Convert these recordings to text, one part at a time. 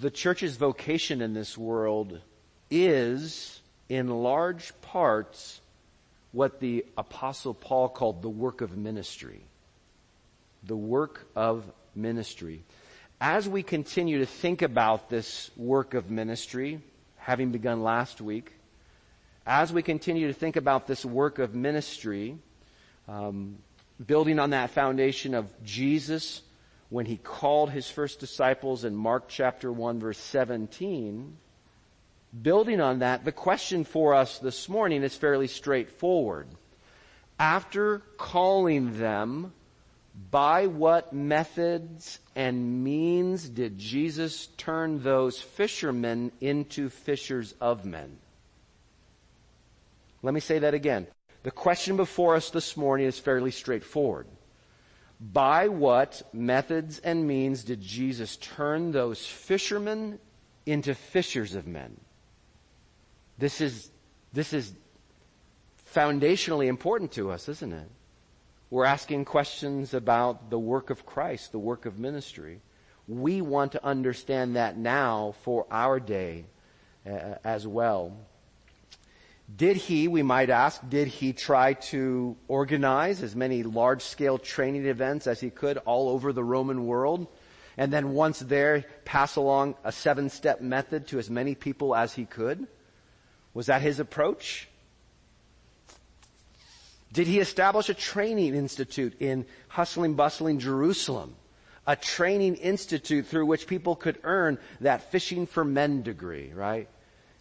the church's vocation in this world is, in large parts, what the apostle Paul called the work of ministry. The work of ministry. As we continue to think about this work of ministry, having begun last week, as we continue to think about this work of ministry, um, building on that foundation of Jesus when he called his first disciples in Mark chapter 1 verse 17, building on that, the question for us this morning is fairly straightforward. After calling them, by what methods and means did Jesus turn those fishermen into fishers of men? Let me say that again. The question before us this morning is fairly straightforward. By what methods and means did Jesus turn those fishermen into fishers of men? This is, this is foundationally important to us, isn't it? We're asking questions about the work of Christ, the work of ministry. We want to understand that now for our day uh, as well. Did he, we might ask, did he try to organize as many large scale training events as he could all over the Roman world? And then once there, pass along a seven step method to as many people as he could? Was that his approach? Did he establish a training institute in hustling, bustling Jerusalem? A training institute through which people could earn that fishing for men degree, right?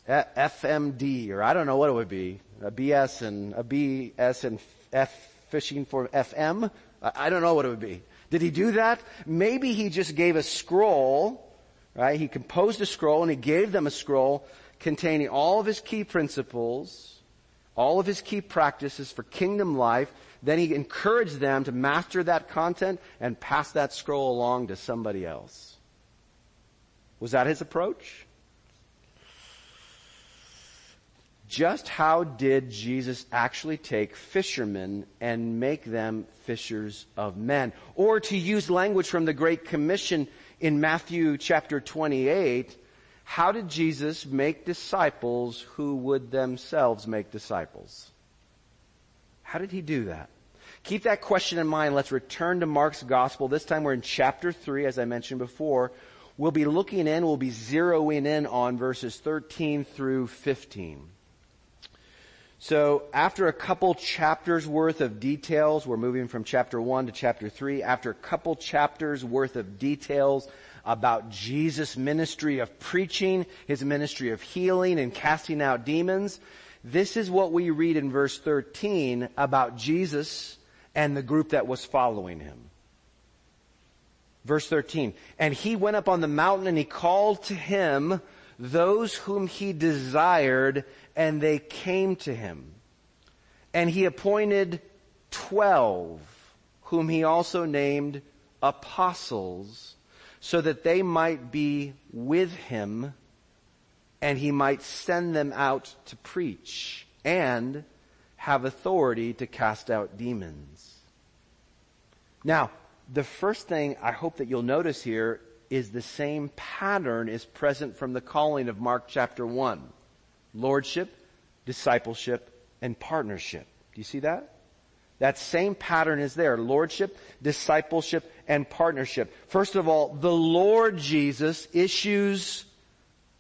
FMD, or I don't know what it would be, a BS and a BS and F fishing for FM. I don't know what it would be. Did he do that? Maybe he just gave a scroll, right? He composed a scroll and he gave them a scroll containing all of his key principles, all of his key practices for kingdom life. Then he encouraged them to master that content and pass that scroll along to somebody else. Was that his approach? Just how did Jesus actually take fishermen and make them fishers of men? Or to use language from the Great Commission in Matthew chapter 28, how did Jesus make disciples who would themselves make disciples? How did he do that? Keep that question in mind. Let's return to Mark's gospel. This time we're in chapter 3, as I mentioned before. We'll be looking in, we'll be zeroing in on verses 13 through 15. So after a couple chapters worth of details, we're moving from chapter 1 to chapter 3. After a couple chapters worth of details about Jesus' ministry of preaching, his ministry of healing and casting out demons, this is what we read in verse 13 about Jesus and the group that was following him. Verse 13, and he went up on the mountain and he called to him those whom he desired and they came to him. And he appointed twelve, whom he also named apostles, so that they might be with him and he might send them out to preach and have authority to cast out demons. Now, the first thing I hope that you'll notice here is the same pattern is present from the calling of Mark chapter 1 lordship, discipleship, and partnership. Do you see that? That same pattern is there. Lordship, discipleship, and partnership. First of all, the Lord Jesus issues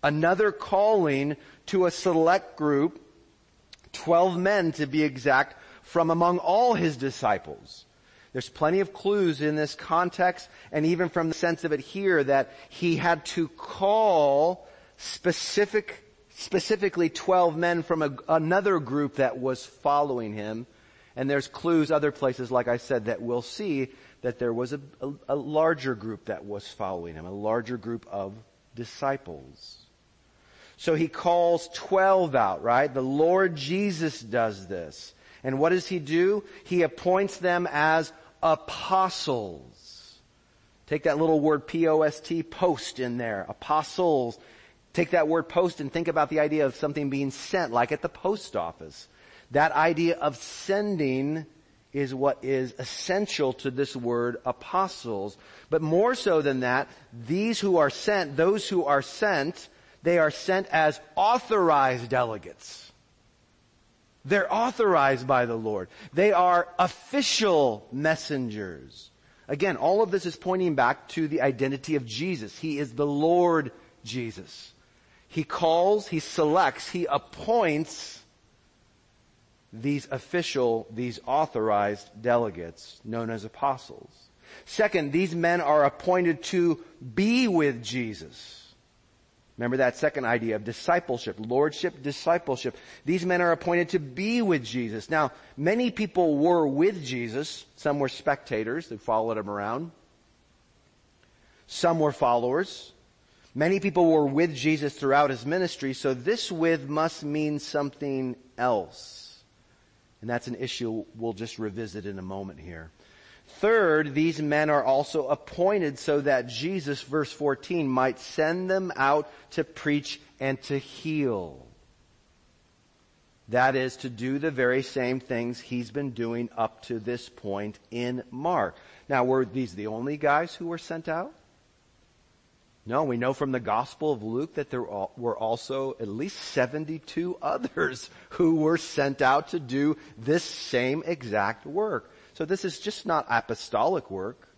another calling to a select group, 12 men to be exact, from among all his disciples. There's plenty of clues in this context and even from the sense of it here that he had to call specific specifically 12 men from a, another group that was following him. And there's clues other places, like I said, that we'll see that there was a, a, a larger group that was following him, a larger group of disciples. So he calls 12 out, right? The Lord Jesus does this. And what does he do? He appoints them as apostles. Take that little word P-O-S-T, post in there. Apostles. Take that word post and think about the idea of something being sent, like at the post office. That idea of sending is what is essential to this word apostles. But more so than that, these who are sent, those who are sent, they are sent as authorized delegates. They're authorized by the Lord. They are official messengers. Again, all of this is pointing back to the identity of Jesus. He is the Lord Jesus. He calls, He selects, He appoints these official, these authorized delegates known as apostles. Second, these men are appointed to be with Jesus. Remember that second idea of discipleship, lordship, discipleship. These men are appointed to be with Jesus. Now, many people were with Jesus. Some were spectators who followed him around. Some were followers. Many people were with Jesus throughout his ministry, so this with must mean something else. And that's an issue we'll just revisit in a moment here. Third, these men are also appointed so that Jesus, verse 14, might send them out to preach and to heal. That is to do the very same things he's been doing up to this point in Mark. Now, were these the only guys who were sent out? No, we know from the Gospel of Luke that there were also at least 72 others who were sent out to do this same exact work. So this is just not apostolic work.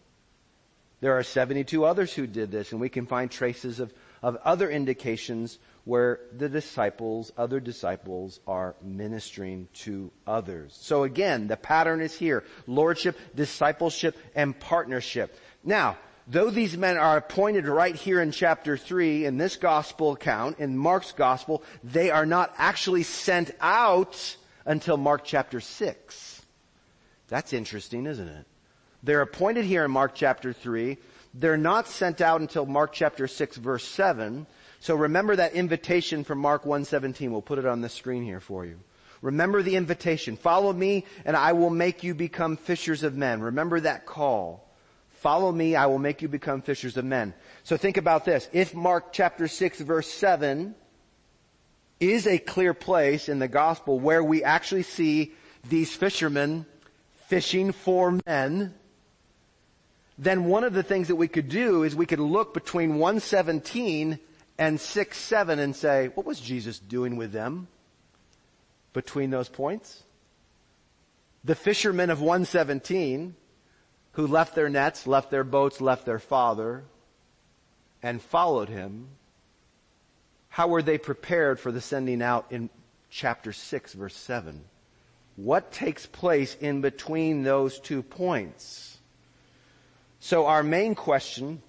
There are 72 others who did this, and we can find traces of, of other indications where the disciples, other disciples are ministering to others. So again, the pattern is here. Lordship, discipleship, and partnership. Now, though these men are appointed right here in chapter 3 in this gospel account, in Mark's gospel, they are not actually sent out until Mark chapter 6. That's interesting, isn't it? They're appointed here in Mark chapter 3. They're not sent out until Mark chapter 6 verse 7. So remember that invitation from Mark 1:17. We'll put it on the screen here for you. Remember the invitation. Follow me and I will make you become fishers of men. Remember that call. Follow me, I will make you become fishers of men. So think about this. If Mark chapter 6 verse 7 is a clear place in the gospel where we actually see these fishermen fishing for men, then one of the things that we could do is we could look between 117 and 6 7 and say, what was Jesus doing with them between those points? The fishermen of 117 who left their nets, left their boats, left their father, and followed him, how were they prepared for the sending out in chapter 6 verse 7? What takes place in between those two points? So our main question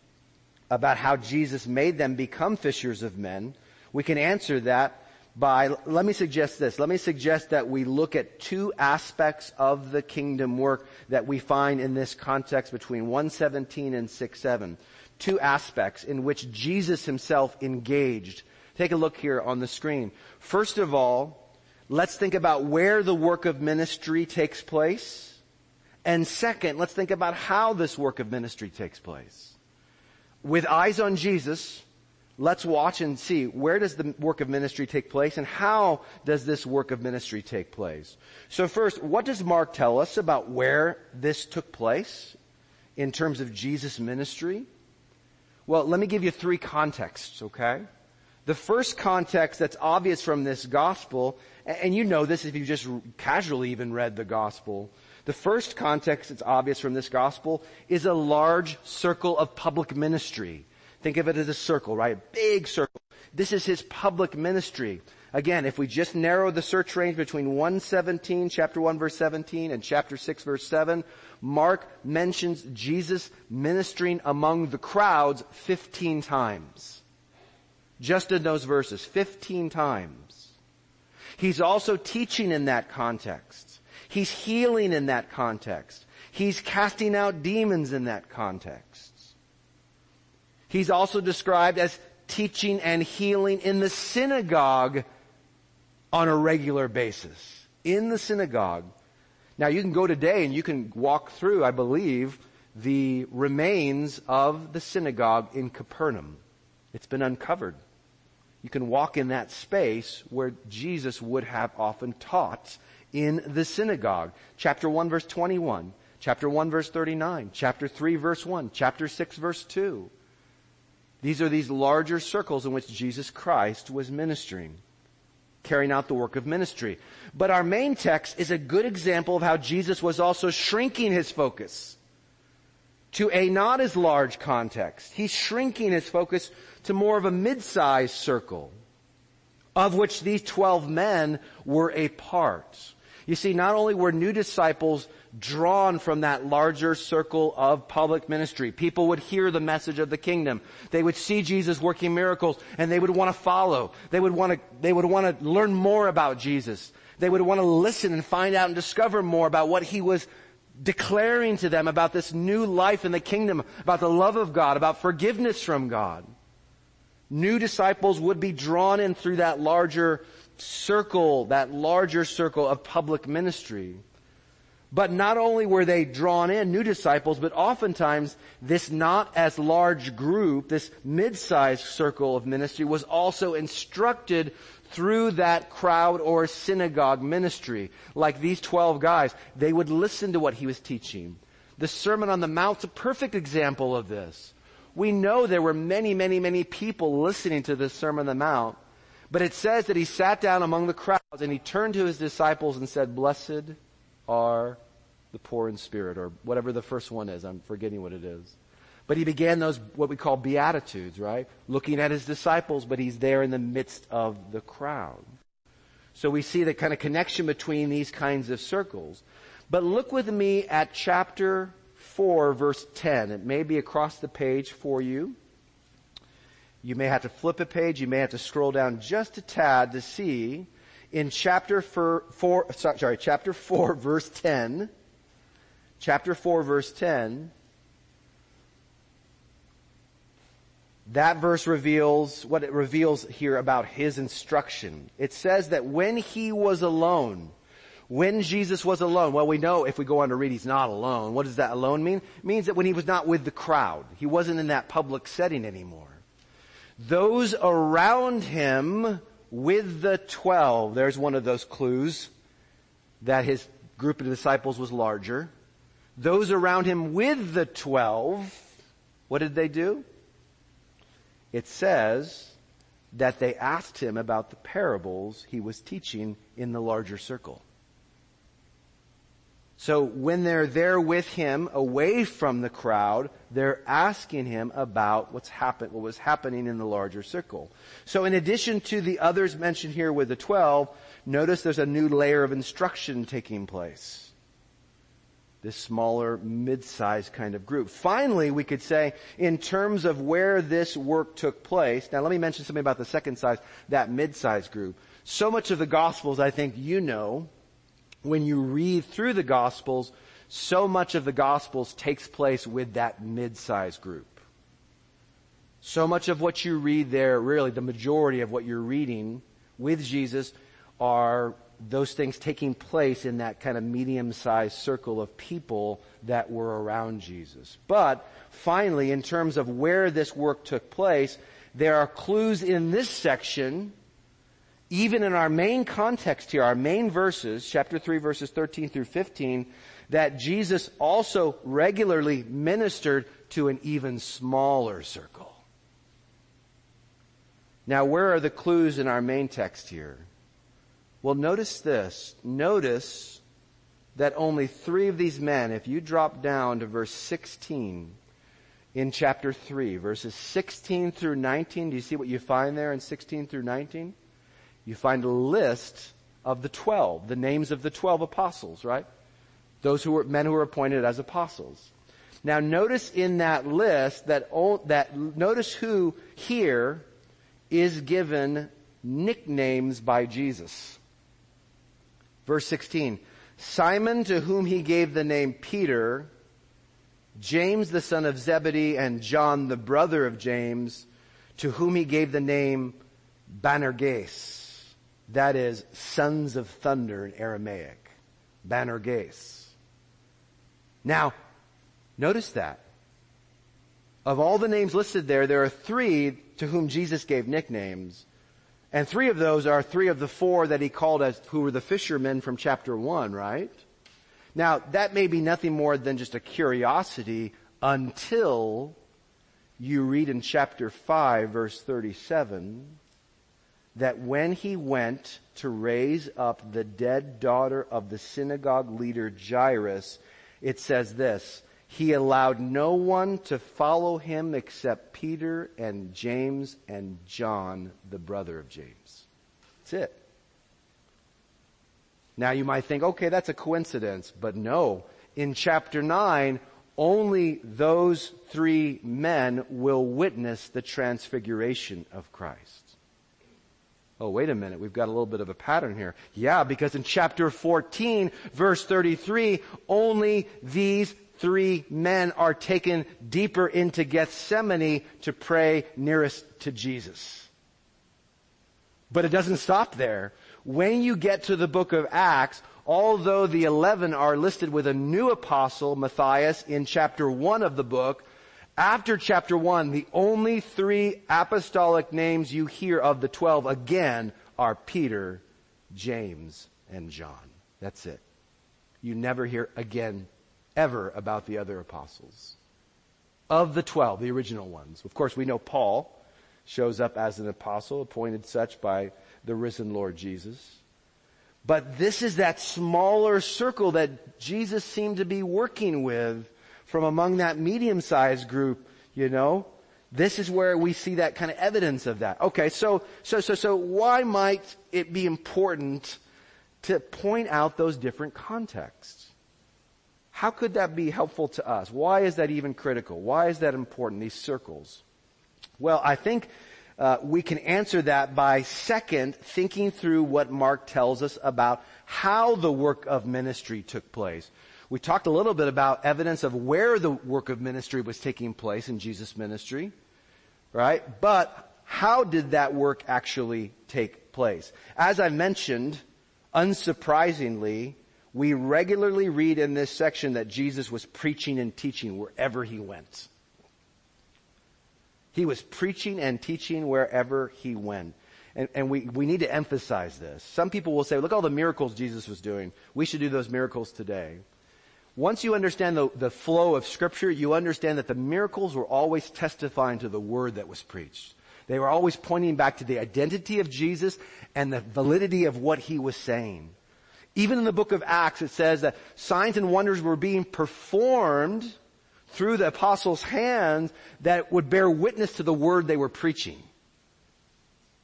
about how Jesus made them become fishers of men, we can answer that by, let me suggest this. Let me suggest that we look at two aspects of the kingdom work that we find in this context between 117 and 6-7. Two aspects in which Jesus himself engaged. Take a look here on the screen. First of all, let's think about where the work of ministry takes place. And second, let's think about how this work of ministry takes place. With eyes on Jesus, let's watch and see where does the work of ministry take place and how does this work of ministry take place. So first, what does Mark tell us about where this took place in terms of Jesus' ministry? Well, let me give you three contexts, okay? The first context that's obvious from this gospel, and you know this if you just casually even read the gospel, the first context that's obvious from this gospel is a large circle of public ministry. Think of it as a circle, right? A big circle. This is his public ministry. Again, if we just narrow the search range between 117, chapter 1 verse 17 and chapter 6 verse 7, Mark mentions Jesus ministering among the crowds 15 times just in those verses, 15 times. He's also teaching in that context. He's healing in that context. He's casting out demons in that context. He's also described as teaching and healing in the synagogue on a regular basis. In the synagogue. Now you can go today and you can walk through, I believe, the remains of the synagogue in Capernaum. It's been uncovered you can walk in that space where Jesus would have often taught in the synagogue. Chapter 1 verse 21, chapter 1 verse 39, chapter 3 verse 1, chapter 6 verse 2. These are these larger circles in which Jesus Christ was ministering, carrying out the work of ministry. But our main text is a good example of how Jesus was also shrinking his focus to a not as large context. He's shrinking his focus to more of a mid-sized circle of which these 12 men were a part. You see, not only were new disciples drawn from that larger circle of public ministry, people would hear the message of the kingdom. They would see Jesus working miracles and they would want to follow. They would want to, they would want to learn more about Jesus. They would want to listen and find out and discover more about what he was declaring to them about this new life in the kingdom, about the love of God, about forgiveness from God. New disciples would be drawn in through that larger circle, that larger circle of public ministry. But not only were they drawn in, new disciples, but oftentimes this not as large group, this mid-sized circle of ministry was also instructed through that crowd or synagogue ministry. Like these 12 guys, they would listen to what he was teaching. The Sermon on the Mount's a perfect example of this. We know there were many, many, many people listening to the Sermon on the Mount, but it says that he sat down among the crowds and he turned to his disciples and said, blessed are the poor in spirit, or whatever the first one is. I'm forgetting what it is. But he began those, what we call beatitudes, right? Looking at his disciples, but he's there in the midst of the crowd. So we see the kind of connection between these kinds of circles. But look with me at chapter 4 verse 10. It may be across the page for you. You may have to flip a page. You may have to scroll down just a tad to see in chapter 4, four sorry, chapter 4 verse 10, chapter 4 verse 10, that verse reveals what it reveals here about his instruction. It says that when he was alone, when Jesus was alone, well we know if we go on to read he's not alone. What does that alone mean? It means that when he was not with the crowd, he wasn't in that public setting anymore. Those around him with the twelve, there's one of those clues that his group of disciples was larger. Those around him with the twelve, what did they do? It says that they asked him about the parables he was teaching in the larger circle. So when they're there with him, away from the crowd, they're asking him about what's happened, what was happening in the larger circle. So in addition to the others mentioned here with the twelve, notice there's a new layer of instruction taking place. This smaller, mid-sized kind of group. Finally, we could say, in terms of where this work took place, now let me mention something about the second size, that mid-sized group. So much of the Gospels, I think you know, when you read through the Gospels, so much of the Gospels takes place with that mid-sized group. So much of what you read there, really the majority of what you're reading with Jesus are those things taking place in that kind of medium-sized circle of people that were around Jesus. But finally, in terms of where this work took place, there are clues in this section even in our main context here, our main verses, chapter 3 verses 13 through 15, that Jesus also regularly ministered to an even smaller circle. Now where are the clues in our main text here? Well notice this. Notice that only three of these men, if you drop down to verse 16 in chapter 3, verses 16 through 19, do you see what you find there in 16 through 19? You find a list of the twelve, the names of the twelve apostles, right? Those who were, men who were appointed as apostles. Now notice in that list that, that, notice who here is given nicknames by Jesus. Verse 16. Simon to whom he gave the name Peter, James the son of Zebedee and John the brother of James, to whom he gave the name Boanerges that is sons of thunder in Aramaic. Boanerges. Now, notice that. Of all the names listed there, there are three to whom Jesus gave nicknames, And three of those are three of the four that he called as, who were the fishermen from chapter one, right? Now, that may be nothing more than just a curiosity until you read in chapter 5 verse 37 that when he went to raise up the dead daughter of the synagogue leader Jairus, it says this, he allowed no one to follow him except Peter and James and John, the brother of James. That's it. Now you might think, okay, that's a coincidence, but no. In chapter 9, only those three men will witness the transfiguration of Christ. Oh, wait a minute. We've got a little bit of a pattern here. Yeah, because in chapter 14, verse 33, only these three men are taken deeper into Gethsemane to pray nearest to Jesus. But it doesn't stop there. When you get to the book of Acts, although the 11 are listed with a new apostle, Matthias, in chapter 1 of the book, after chapter 1, the only three apostolic names you hear of the 12 again are Peter, James, and John. That's it. You never hear again ever about the other apostles. Of the twelve, the original ones. Of course, we know Paul shows up as an apostle, appointed such by the risen Lord Jesus. But this is that smaller circle that Jesus seemed to be working with from among that medium-sized group, you know. This is where we see that kind of evidence of that. Okay, so, so, so, so why might it be important to point out those different contexts? How could that be helpful to us? Why is that even critical? Why is that important, these circles? Well, I think uh, we can answer that by second thinking through what Mark tells us about how the work of ministry took place. We talked a little bit about evidence of where the work of ministry was taking place in Jesus' ministry, right? But how did that work actually take place? As I mentioned, unsurprisingly, we regularly read in this section that Jesus was preaching and teaching wherever he went. He was preaching and teaching wherever he went. And, and, we, we need to emphasize this. Some people will say, look all the miracles Jesus was doing. We should do those miracles today. Once you understand the, the flow of scripture, you understand that the miracles were always testifying to the word that was preached. They were always pointing back to the identity of Jesus and the validity of what he was saying. Even in the book of Acts, it says that signs and wonders were being performed through the apostles' hands that would bear witness to the word they were preaching.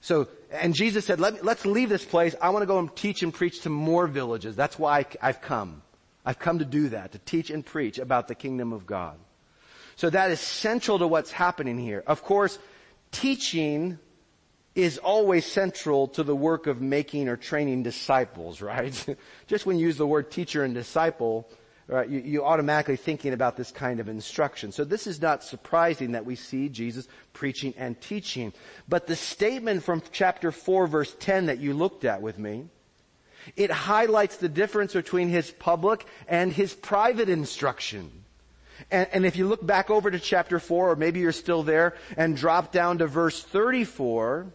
So, and Jesus said, Let us leave this place. I want to go and teach and preach to more villages. That's why I've come. I've come to do that, to teach and preach about the kingdom of God. So that is central to what's happening here. Of course, teaching is always central to the work of making or training disciples, right? Just when you use the word teacher and disciple, right, you, you automatically thinking about this kind of instruction. So this is not surprising that we see Jesus preaching and teaching. But the statement from chapter 4 verse 10 that you looked at with me, it highlights the difference between his public and his private instruction. And, and, if you look back over to chapter 4, or maybe you're still there, and drop down to verse 34,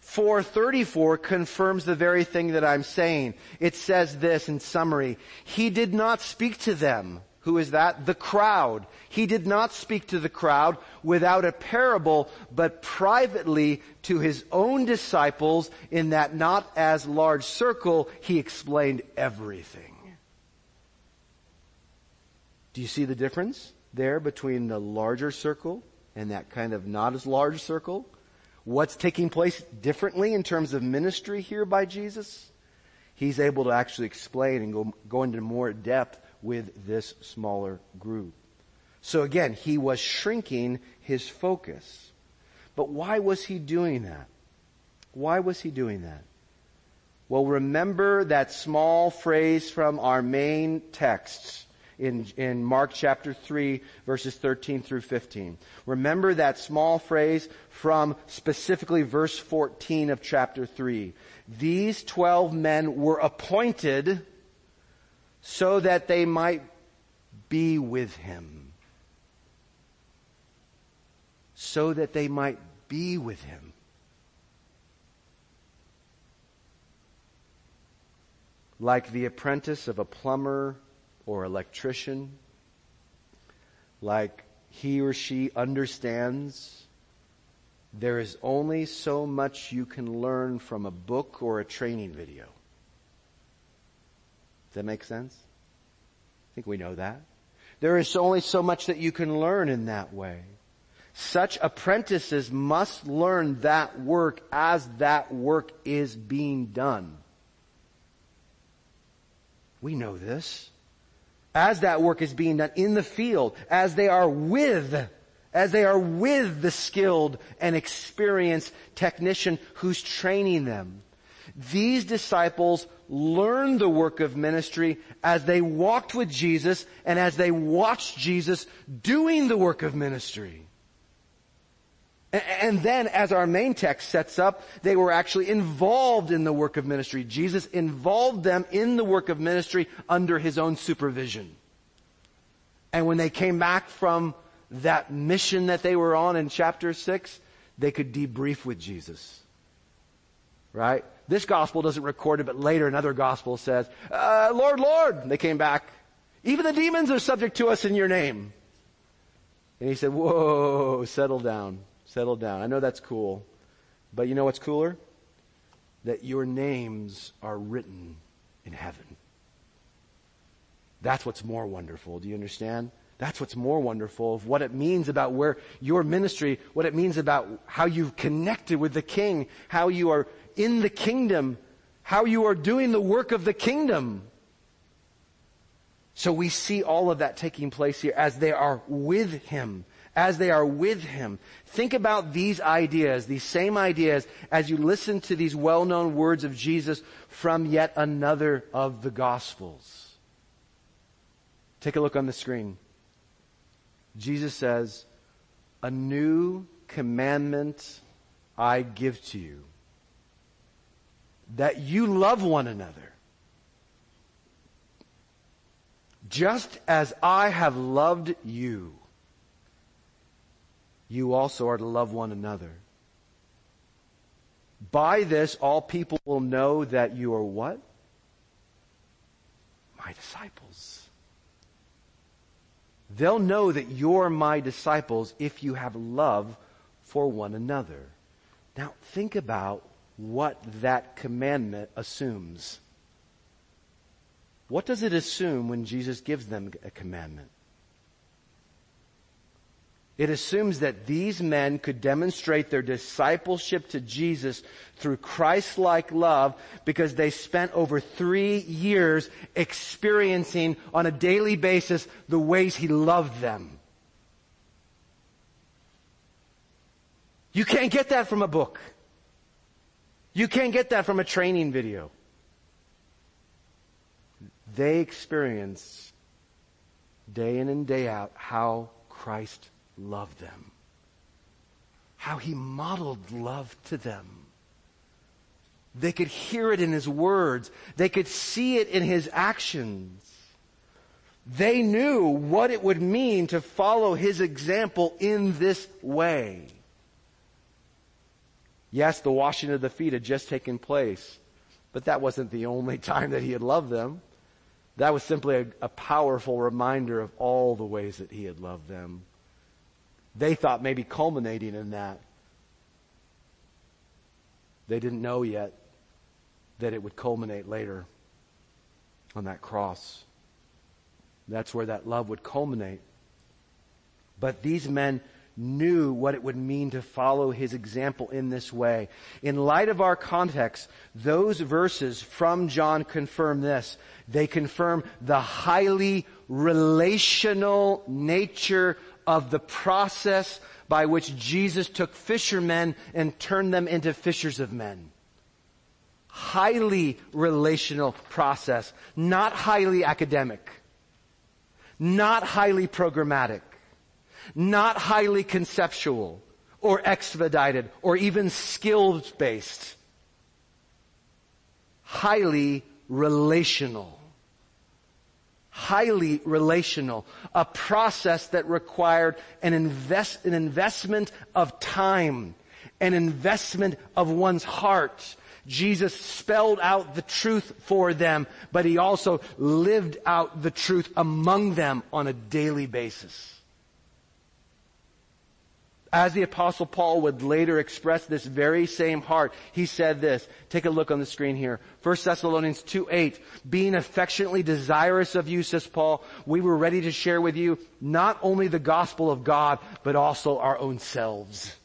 434 confirms the very thing that I'm saying. It says this in summary. He did not speak to them. Who is that? The crowd. He did not speak to the crowd without a parable, but privately to his own disciples in that not as large circle, he explained everything. Do you see the difference there between the larger circle and that kind of not as large circle? what's taking place differently in terms of ministry here by Jesus, he's able to actually explain and go, go into more depth with this smaller group. So again, he was shrinking his focus. But why was he doing that? Why was he doing that? Well, remember that small phrase from our main texts in, in Mark chapter 3 verses 13 through 15. Remember that small phrase from specifically verse 14 of chapter 3. These 12 men were appointed so that they might be with him. So that they might be with him. Like the apprentice of a plumber or electrician, like he or she understands there is only so much you can learn from a book or a training video. Does that make sense? I think we know that. There is only so much that you can learn in that way. Such apprentices must learn that work as that work is being done. We know this. As that work is being done in the field, as they are with, as they are with the skilled and experienced technician who's training them. These disciples learned the work of ministry as they walked with Jesus and as they watched Jesus doing the work of ministry. And then, as our main text sets up, they were actually involved in the work of ministry. Jesus involved them in the work of ministry under his own supervision. And when they came back from that mission that they were on in chapter 6, they could debrief with Jesus. Right? This gospel doesn't record it, but later another gospel says, uh, Lord, Lord, they came back. Even the demons are subject to us in your name. And he said, whoa, settle down. Settle down. I know that's cool. But you know what's cooler? That your names are written in heaven. That's what's more wonderful. Do you understand? That's what's more wonderful of what it means about where your ministry, what it means about how you've connected with the king, how you are in the kingdom, how you are doing the work of the kingdom. So we see all of that taking place here as they are with him as they are with him. Think about these ideas, these same ideas, as you listen to these well-known words of Jesus from yet another of the Gospels. Take a look on the screen. Jesus says, a new commandment I give to you. That you love one another. Just as I have loved you you also are to love one another. By this, all people will know that you are what? My disciples. They'll know that you're my disciples if you have love for one another. Now, think about what that commandment assumes. What does it assume when Jesus gives them a commandment? It assumes that these men could demonstrate their discipleship to Jesus through Christ-like love because they spent over three years experiencing on a daily basis the ways He loved them. You can't get that from a book. You can't get that from a training video. They experienced day in and day out how Christ loved them. How he modeled love to them. They could hear it in his words. They could see it in his actions. They knew what it would mean to follow his example in this way. Yes, the washing of the feet had just taken place, but that wasn't the only time that he had loved them. That was simply a, a powerful reminder of all the ways that he had loved them they thought maybe culminating in that. They didn't know yet that it would culminate later on that cross. That's where that love would culminate. But these men knew what it would mean to follow his example in this way. In light of our context, those verses from John confirm this. They confirm the highly relational nature of the process by which Jesus took fishermen and turned them into fishers of men. Highly relational process, not highly academic, not highly programmatic, not highly conceptual or expedited or even skills based. Highly relational highly relational, a process that required an invest, an investment of time, an investment of one's heart, Jesus spelled out the truth for them, but he also lived out the truth among them on a daily basis. As the apostle Paul would later express this very same heart, he said this. Take a look on the screen here. 1 Thessalonians 2 8. Being affectionately desirous of you, says Paul, we were ready to share with you not only the gospel of God, but also our own selves.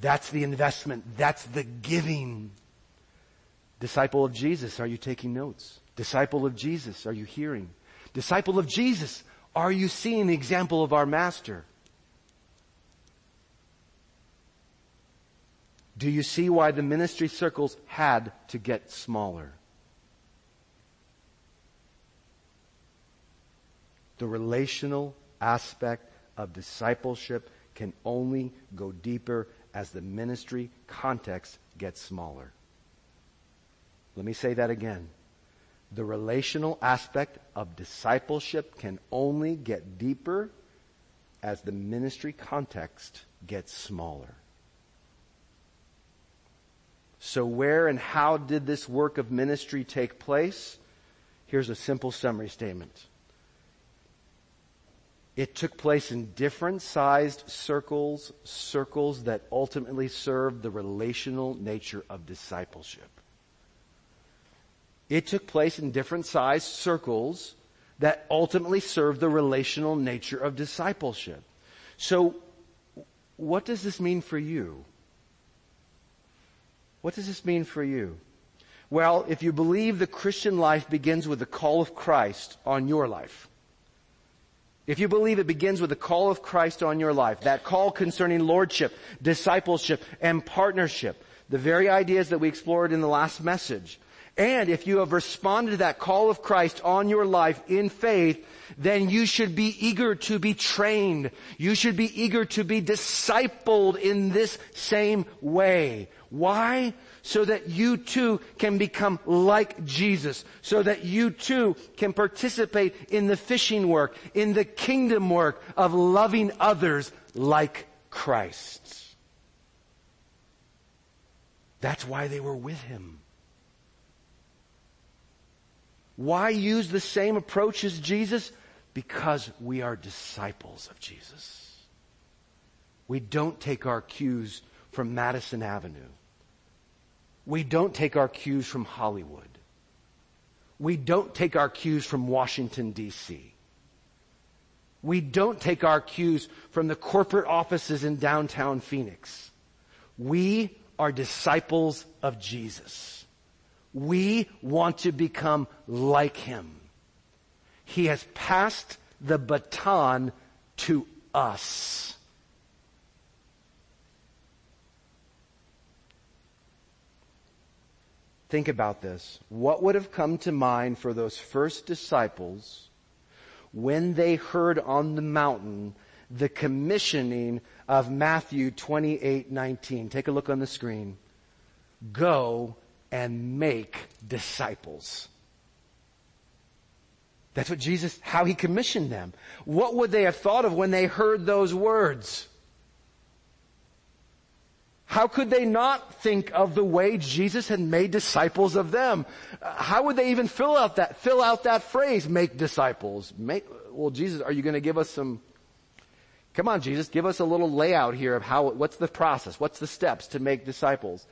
That's the investment. That's the giving. Disciple of Jesus, are you taking notes? Disciple of Jesus, are you hearing? Disciple of Jesus, are you seeing the example of our master? Do you see why the ministry circles had to get smaller? The relational aspect of discipleship can only go deeper as the ministry context gets smaller. Let me say that again. The relational aspect of discipleship can only get deeper as the ministry context gets smaller. So where and how did this work of ministry take place? Here's a simple summary statement. It took place in different sized circles, circles that ultimately served the relational nature of discipleship. It took place in different sized circles that ultimately served the relational nature of discipleship. So, what does this mean for you? What does this mean for you? Well, if you believe the Christian life begins with the call of Christ on your life, if you believe it begins with the call of Christ on your life, that call concerning lordship, discipleship, and partnership, the very ideas that we explored in the last message, and if you have responded to that call of Christ on your life in faith, then you should be eager to be trained. You should be eager to be discipled in this same way. Why? So that you too can become like Jesus. So that you too can participate in the fishing work, in the kingdom work of loving others like Christ. That's why they were with him. Why use the same approach as Jesus? Because we are disciples of Jesus. We don't take our cues from Madison Avenue. We don't take our cues from Hollywood. We don't take our cues from Washington DC. We don't take our cues from the corporate offices in downtown Phoenix. We are disciples of Jesus. We want to become like him. He has passed the baton to us. Think about this. What would have come to mind for those first disciples when they heard on the mountain the commissioning of Matthew 28, 19? Take a look on the screen. Go and make disciples. That's what Jesus, how he commissioned them. What would they have thought of when they heard those words? How could they not think of the way Jesus had made disciples of them? How would they even fill out that, fill out that phrase, make disciples? Make, well, Jesus, are you going to give us some, come on, Jesus, give us a little layout here of how, what's the process? What's the steps to make disciples?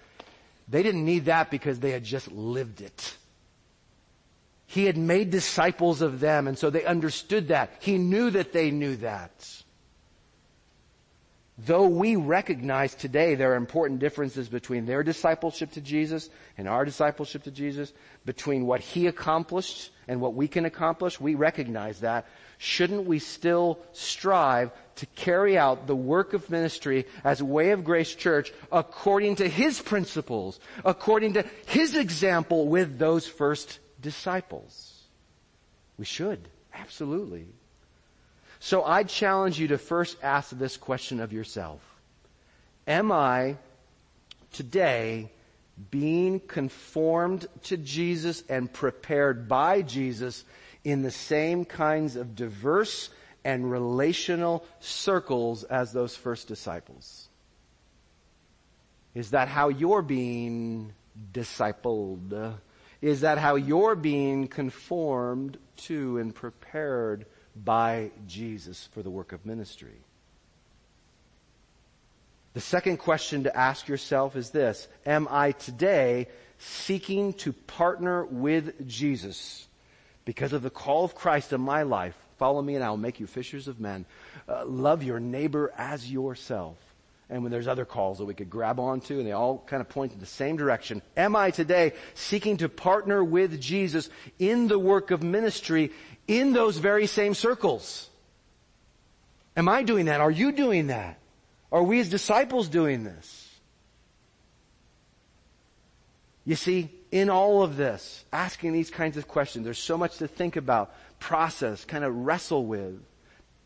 They didn't need that because they had just lived it. He had made disciples of them and so they understood that. He knew that they knew that. Though we recognize today there are important differences between their discipleship to Jesus and our discipleship to Jesus, between what He accomplished and what we can accomplish, we recognize that shouldn't we still strive to carry out the work of ministry as Way of Grace Church according to His principles, according to His example with those first disciples? We should. Absolutely. So I challenge you to first ask this question of yourself. Am I today being conformed to Jesus and prepared by Jesus in the same kinds of diverse and relational circles as those first disciples? Is that how you're being discipled? Is that how you're being conformed to and prepared by Jesus for the work of ministry? The second question to ask yourself is this. Am I today seeking to partner with Jesus because of the call of Christ in my life? Follow me and I will make you fishers of men. Uh, love your neighbor as yourself. And when there's other calls that we could grab onto and they all kind of point in the same direction. Am I today seeking to partner with Jesus in the work of ministry in those very same circles? Am I doing that? Are you doing that? Are we as disciples doing this? You see, in all of this, asking these kinds of questions, there's so much to think about, process, kind of wrestle with,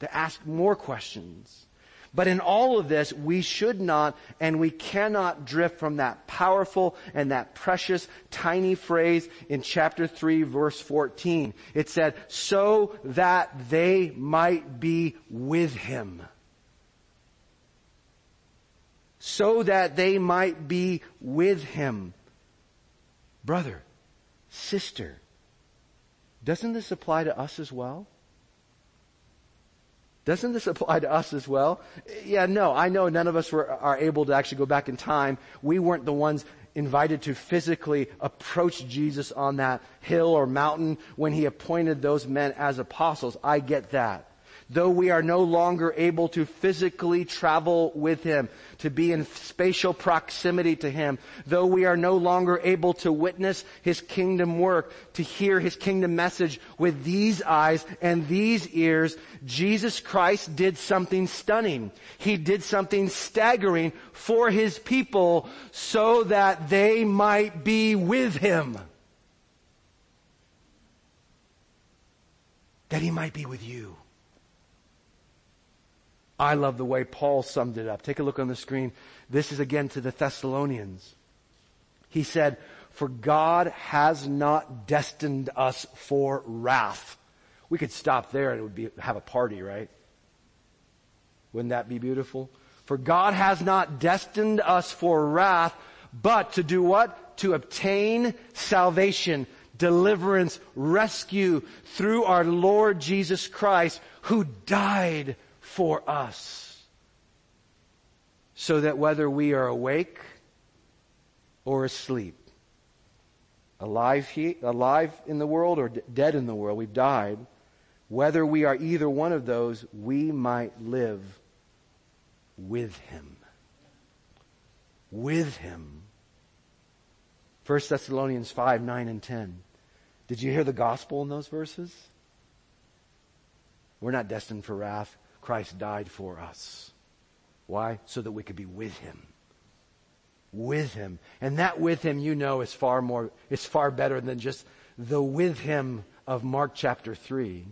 to ask more questions. But in all of this, we should not and we cannot drift from that powerful and that precious tiny phrase in chapter 3 verse 14. It said, so that they might be with him so that they might be with him. Brother, sister, doesn't this apply to us as well? Doesn't this apply to us as well? Yeah, no, I know none of us were, are able to actually go back in time. We weren't the ones invited to physically approach Jesus on that hill or mountain when he appointed those men as apostles. I get that though we are no longer able to physically travel with Him, to be in spatial proximity to Him, though we are no longer able to witness His kingdom work, to hear His kingdom message with these eyes and these ears, Jesus Christ did something stunning. He did something staggering for His people so that they might be with Him. That He might be with you. I love the way Paul summed it up. Take a look on the screen. This is again to the Thessalonians. He said, for God has not destined us for wrath. We could stop there and it would be, have a party, right? Wouldn't that be beautiful? For God has not destined us for wrath, but to do what? To obtain salvation, deliverance, rescue through our Lord Jesus Christ, who died for us. So that whether we are awake or asleep, alive, he, alive in the world or d- dead in the world, we've died, whether we are either one of those, we might live with Him. With Him. 1 Thessalonians 5, 9 and 10. Did you hear the gospel in those verses? We're not destined for wrath. Christ died for us. Why? So that we could be with Him. With Him. And that with Him, you know, is far more, is far better than just the with Him of Mark chapter 3.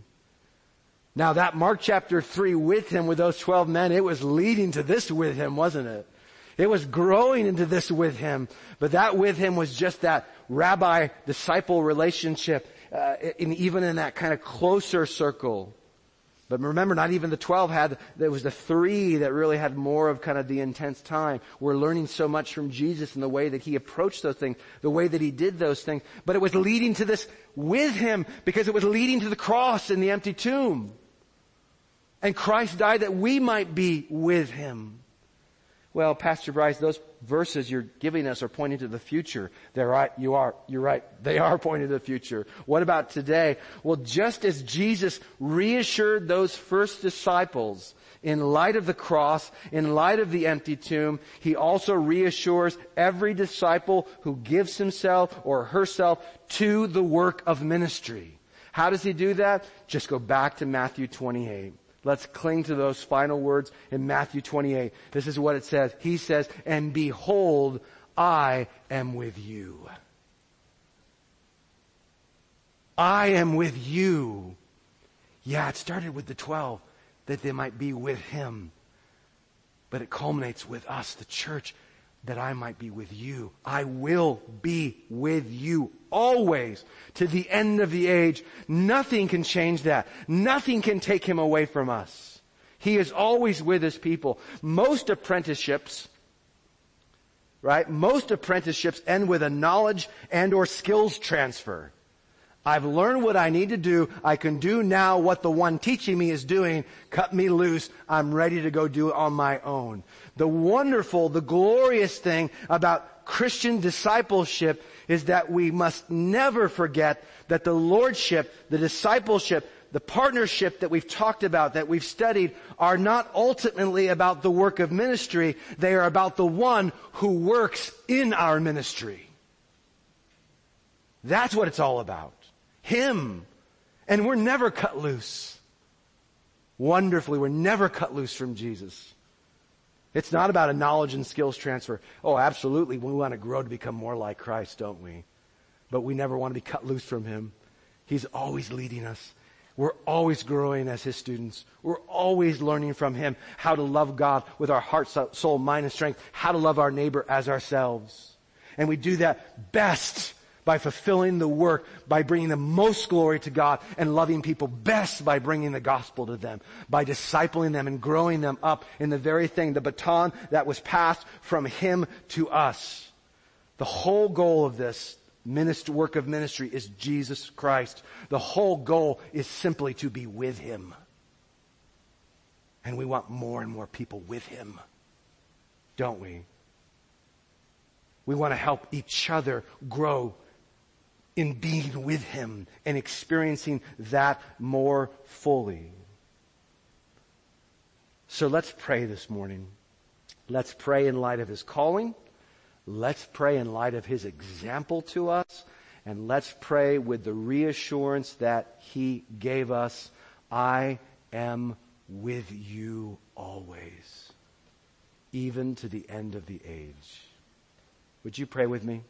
Now that Mark chapter 3 with Him with those 12 men, it was leading to this with Him, wasn't it? It was growing into this with Him. But that with Him was just that rabbi-disciple relationship, uh, in, even in that kind of closer circle. But remember, not even the 12 had, there was the three that really had more of kind of the intense time. We're learning so much from Jesus in the way that he approached those things, the way that he did those things. But it was leading to this with him because it was leading to the cross and the empty tomb. And Christ died that we might be with him. Well, Pastor Bryce, those verses you're giving us are pointing to the future. They're right. You are. You're right. They are pointing to the future. What about today? Well, just as Jesus reassured those first disciples in light of the cross, in light of the empty tomb, he also reassures every disciple who gives himself or herself to the work of ministry. How does he do that? Just go back to Matthew 28. Let's cling to those final words in Matthew 28. This is what it says. He says, and behold, I am with you. I am with you. Yeah, it started with the 12 that they might be with him. But it culminates with us, the church, that I might be with you. I will be with you always to the end of the age. Nothing can change that. Nothing can take him away from us. He is always with his people. Most apprenticeships right? Most apprenticeships end with a knowledge and or skills transfer. I've learned what I need to do. I can do now what the one teaching me is doing. Cut me loose. I'm ready to go do it on my own. The wonderful, the glorious thing about Christian discipleship is that we must never forget that the lordship, the discipleship, the partnership that we've talked about, that we've studied, are not ultimately about the work of ministry. They are about the one who works in our ministry. That's what it's all about. Him. And we're never cut loose. Wonderfully, we're never cut loose from Jesus. It's not about a knowledge and skills transfer. Oh, absolutely. We want to grow to become more like Christ, don't we? But we never want to be cut loose from Him. He's always leading us. We're always growing as His students. We're always learning from Him how to love God with our heart, soul, mind, and strength, how to love our neighbor as ourselves. And we do that best by fulfilling the work, by bringing the most glory to God and loving people best by bringing the gospel to them, by discipling them and growing them up in the very thing, the baton that was passed from Him to us. The whole goal of this ministry, work of ministry is Jesus Christ. The whole goal is simply to be with Him. And we want more and more people with Him. Don't we? We want to help each other grow in being with Him and experiencing that more fully. So let's pray this morning. Let's pray in light of His calling. Let's pray in light of His example to us. And let's pray with the reassurance that He gave us. I am with you always, even to the end of the age. Would you pray with me?